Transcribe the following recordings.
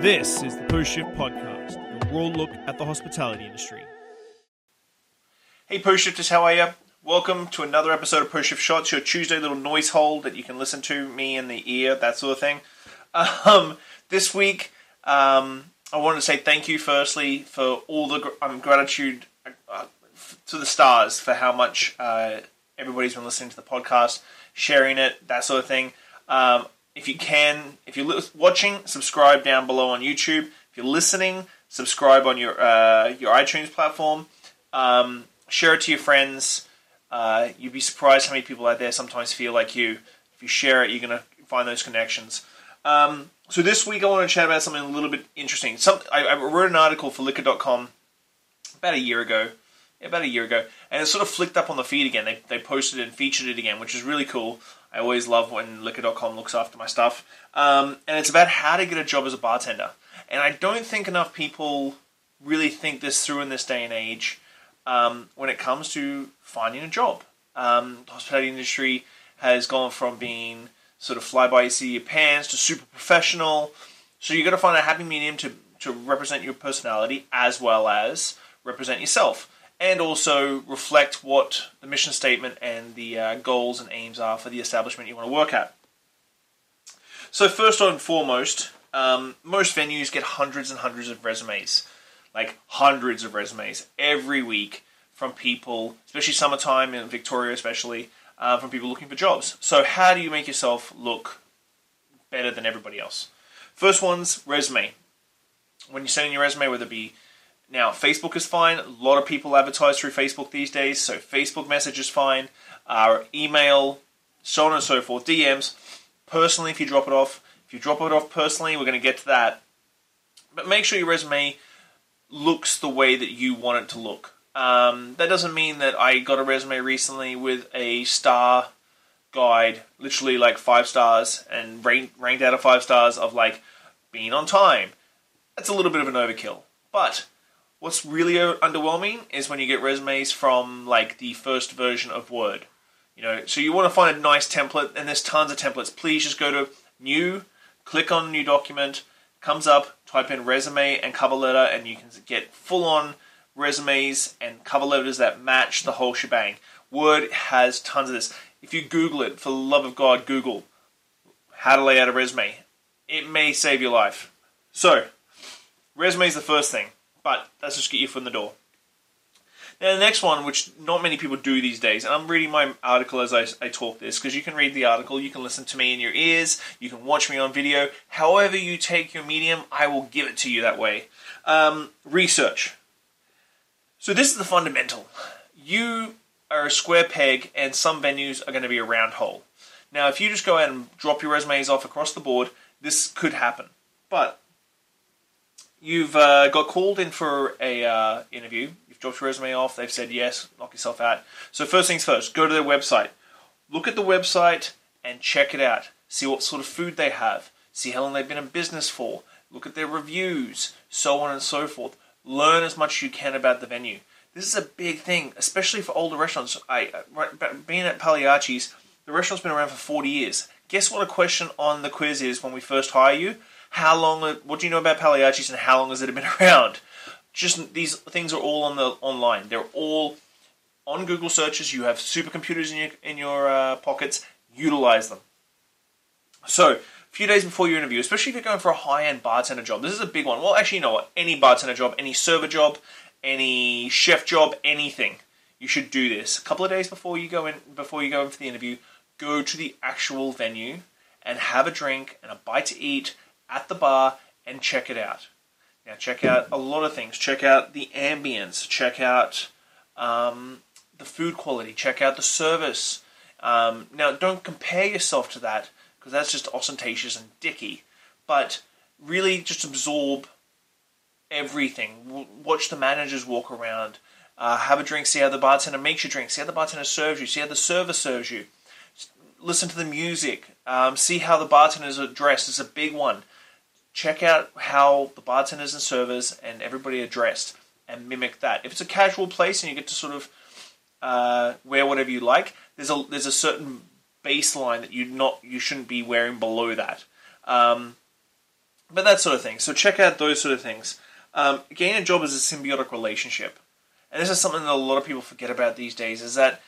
This is the Post Shift Podcast, a raw look at the hospitality industry. Hey, Post Shifters, how are you? Welcome to another episode of Post Shift Shots, your Tuesday little noise hole that you can listen to me in the ear, that sort of thing. Um, this week, um, I wanted to say thank you, firstly, for all the um, gratitude uh, to the stars for how much uh, everybody's been listening to the podcast, sharing it, that sort of thing. Um, if you can, if you're watching, subscribe down below on YouTube. If you're listening, subscribe on your uh, your iTunes platform. Um, share it to your friends. Uh, you'd be surprised how many people out there sometimes feel like you. If you share it, you're going to find those connections. Um, so this week I want to chat about something a little bit interesting. Some I, I wrote an article for Liquor.com about a year ago, about a year ago, and it sort of flicked up on the feed again. They, they posted it and featured it again, which is really cool. I always love when Liquor.com looks after my stuff. Um, and it's about how to get a job as a bartender. And I don't think enough people really think this through in this day and age um, when it comes to finding a job. Um, the hospitality industry has gone from being sort of fly by of your pants to super professional. So you've got to find a happy medium to, to represent your personality as well as represent yourself and also reflect what the mission statement and the uh, goals and aims are for the establishment you want to work at. So, first and foremost, um, most venues get hundreds and hundreds of resumes, like hundreds of resumes every week from people, especially summertime in Victoria, especially uh, from people looking for jobs. So, how do you make yourself look better than everybody else? First one's resume. When you send in your resume, whether it be now, Facebook is fine. A lot of people advertise through Facebook these days, so Facebook message is fine. Our email, so on and so forth. DMs. Personally, if you drop it off, if you drop it off personally, we're going to get to that. But make sure your resume looks the way that you want it to look. Um, that doesn't mean that I got a resume recently with a star guide, literally like five stars, and ranked, ranked out of five stars of like being on time. That's a little bit of an overkill. But What's really uh, underwhelming is when you get resumes from like the first version of Word. You know, so you want to find a nice template, and there's tons of templates. Please just go to New, click on New Document, comes up, type in resume and cover letter, and you can get full on resumes and cover letters that match the whole shebang. Word has tons of this. If you Google it, for the love of God, Google how to lay out a resume. It may save your life. So, resume is the first thing. But let's just get you from the door. Now, the next one, which not many people do these days, and I'm reading my article as I, I talk this, because you can read the article, you can listen to me in your ears, you can watch me on video. However, you take your medium, I will give it to you that way. Um, research. So, this is the fundamental. You are a square peg, and some venues are going to be a round hole. Now, if you just go out and drop your resumes off across the board, this could happen. But You've uh, got called in for a uh, interview. You've dropped your resume off. They've said yes. Knock yourself out. So first things first, go to their website. Look at the website and check it out. See what sort of food they have. See how long they've been in business for. Look at their reviews, so on and so forth. Learn as much as you can about the venue. This is a big thing, especially for older restaurants. I being at Pagliacci's, the restaurant's been around for 40 years. Guess what a question on the quiz is when we first hire you? How long? What do you know about Pagliacci's and how long has it been around? Just these things are all on the online. They're all on Google searches. You have supercomputers in your in your uh, pockets. Utilize them. So, a few days before your interview, especially if you're going for a high end bartender job, this is a big one. Well, actually, you know what? Any bartender job, any server job, any chef job, anything, you should do this. A couple of days before you go in, before you go in for the interview, go to the actual venue and have a drink and a bite to eat at the bar and check it out. Now, check out a lot of things. Check out the ambience. Check out um, the food quality. Check out the service. Um, now, don't compare yourself to that because that's just ostentatious and dicky. But really, just absorb everything. Watch the managers walk around. Uh, have a drink. See how the bartender makes you drink. See how the bartender serves you. See how the server serves you. Listen to the music. Um, see how the bartenders are dressed. It's a big one check out how the bartenders and servers and everybody are dressed and mimic that. If it's a casual place and you get to sort of uh, wear whatever you like, there's a there's a certain baseline that you not you shouldn't be wearing below that. Um, but that sort of thing. So check out those sort of things. Um, getting a job is a symbiotic relationship, and this is something that a lot of people forget about these days. Is that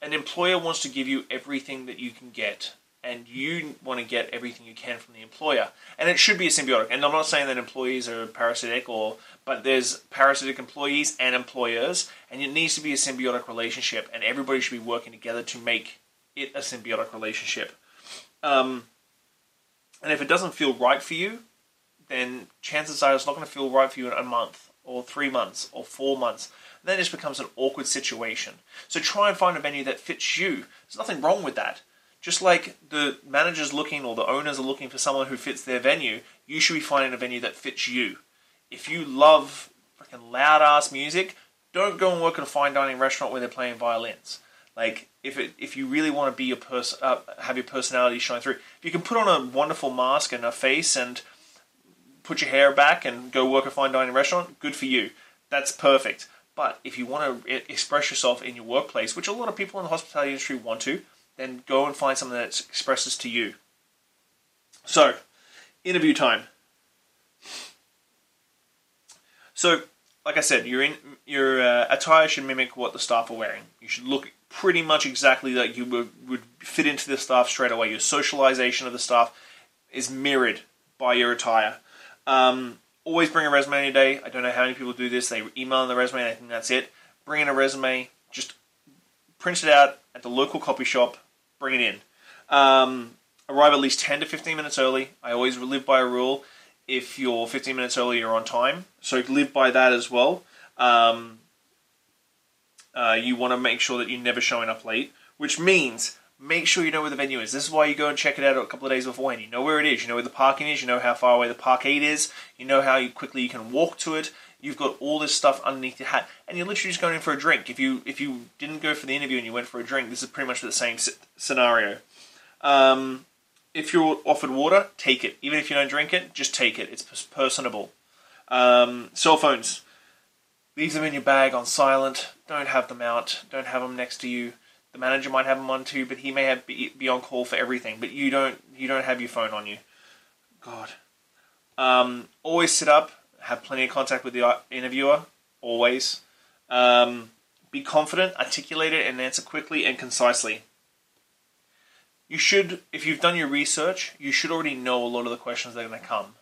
an employer wants to give you everything that you can get, and you want to get everything you can from the employer, and it should be a symbiotic. And I'm not saying that employees are parasitic, or but there's parasitic employees and employers, and it needs to be a symbiotic relationship, and everybody should be working together to make it a symbiotic relationship. Um, and if it doesn't feel right for you, then chances are it's not going to feel right for you in a month or three months or four months. And then it just becomes an awkward situation. So try and find a venue that fits you. There's nothing wrong with that. Just like the manager's looking or the owners are looking for someone who fits their venue, you should be finding a venue that fits you. If you love freaking loud ass music, don't go and work at a fine dining restaurant where they're playing violins. Like if it, if you really want to be your person, uh, have your personality shine through, if you can put on a wonderful mask and a face and put your hair back and go work a fine dining restaurant, good for you. That's perfect. But if you want to express yourself in your workplace, which a lot of people in the hospitality industry want to, then go and find something that expresses to you. So, interview time. So, like I said, your in, your uh, attire should mimic what the staff are wearing. You should look pretty much exactly like you would, would fit into the staff straight away. Your socialization of the staff is mirrored by your attire. Um, always bring a resume any day. I don't know how many people do this. They email in the resume and I think that's it. Bring in a resume. Just print it out at the local copy shop. Bring it in. Um, arrive at least 10 to 15 minutes early. I always live by a rule. If you're 15 minutes early, you're on time. So live by that as well. Um, uh, you want to make sure that you're never showing up late, which means make sure you know where the venue is. This is why you go and check it out a couple of days beforehand. You know where it is. You know where the parking is. You know how far away the parkade is. You know how quickly you can walk to it. You've got all this stuff underneath your hat, and you're literally just going in for a drink. If you if you didn't go for the interview and you went for a drink, this is pretty much the same scenario. Um, if you're offered water, take it. Even if you don't drink it, just take it. It's personable. Um, cell phones, leave them in your bag on silent. Don't have them out. Don't have them next to you. The manager might have them on too, but he may have be, be on call for everything. But you don't. You don't have your phone on you. God. Um, always sit up. Have plenty of contact with the uh, interviewer. Always. Um, be confident, articulate it, and answer quickly and concisely. You should, if you've done your research, you should already know a lot of the questions that are going to come.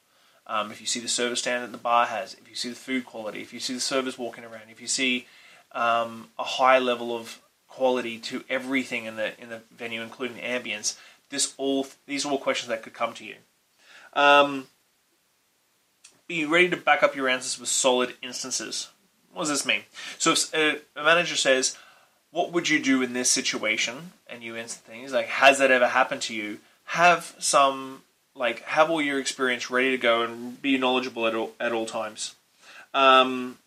Um, if you see the service stand that the bar has, if you see the food quality, if you see the servers walking around, if you see um, a high level of quality to everything in the in the venue, including the ambience. This all these are all questions that could come to you. Um, be ready to back up your answers with solid instances. What does this mean? So if a, a manager says, "What would you do in this situation?" and you answer things like, "Has that ever happened to you?" Have some like have all your experience ready to go and be knowledgeable at all, at all times. Um,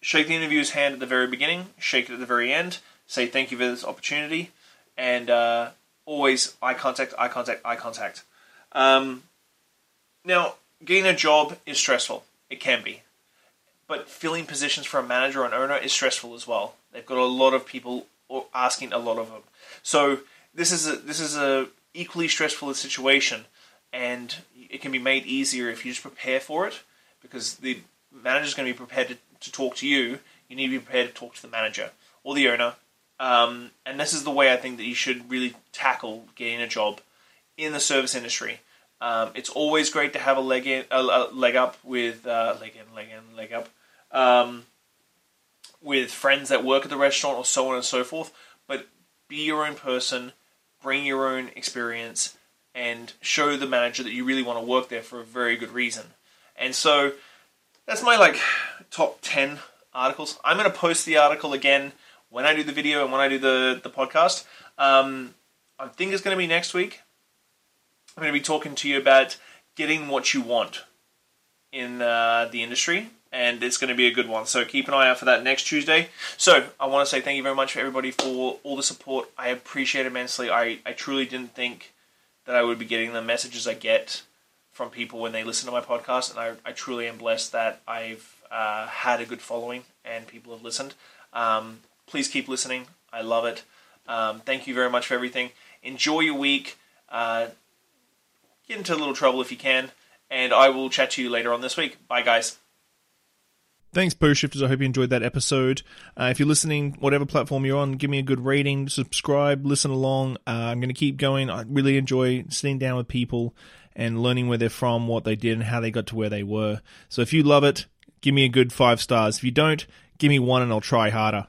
shake the interviewer's hand at the very beginning, shake it at the very end, say thank you for this opportunity, and uh, always eye contact, eye contact, eye contact. Um, now, getting a job is stressful. It can be. But filling positions for a manager or an owner is stressful as well. They've got a lot of people asking a lot of them. So this is a, this is a equally stressful situation, and it can be made easier if you just prepare for it, because the manager is going to be prepared to, to talk to you. You need to be prepared to talk to the manager or the owner um, and this is the way I think that you should really tackle getting a job in the service industry. Um, it's always great to have a leg in, a, a leg up with uh, leg in, leg in, leg up um, with friends that work at the restaurant or so on and so forth. But be your own person, bring your own experience, and show the manager that you really want to work there for a very good reason. And so that's my like top ten articles. I'm going to post the article again when I do the video and when I do the, the podcast. Um, I think it's going to be next week. I'm going to be talking to you about getting what you want in uh, the industry, and it's going to be a good one. So keep an eye out for that next Tuesday. So I want to say thank you very much for everybody for all the support. I appreciate it immensely. I, I truly didn't think that I would be getting the messages I get from people when they listen to my podcast, and I, I truly am blessed that I've uh, had a good following and people have listened. Um, Please keep listening. I love it. Um, thank you very much for everything. Enjoy your week. Uh, get into a little trouble if you can, and I will chat to you later on this week. Bye, guys. Thanks, Post Shifters. I hope you enjoyed that episode. Uh, if you're listening, whatever platform you're on, give me a good rating, subscribe, listen along. Uh, I'm going to keep going. I really enjoy sitting down with people and learning where they're from, what they did, and how they got to where they were. So if you love it, give me a good five stars. If you don't, give me one and I'll try harder.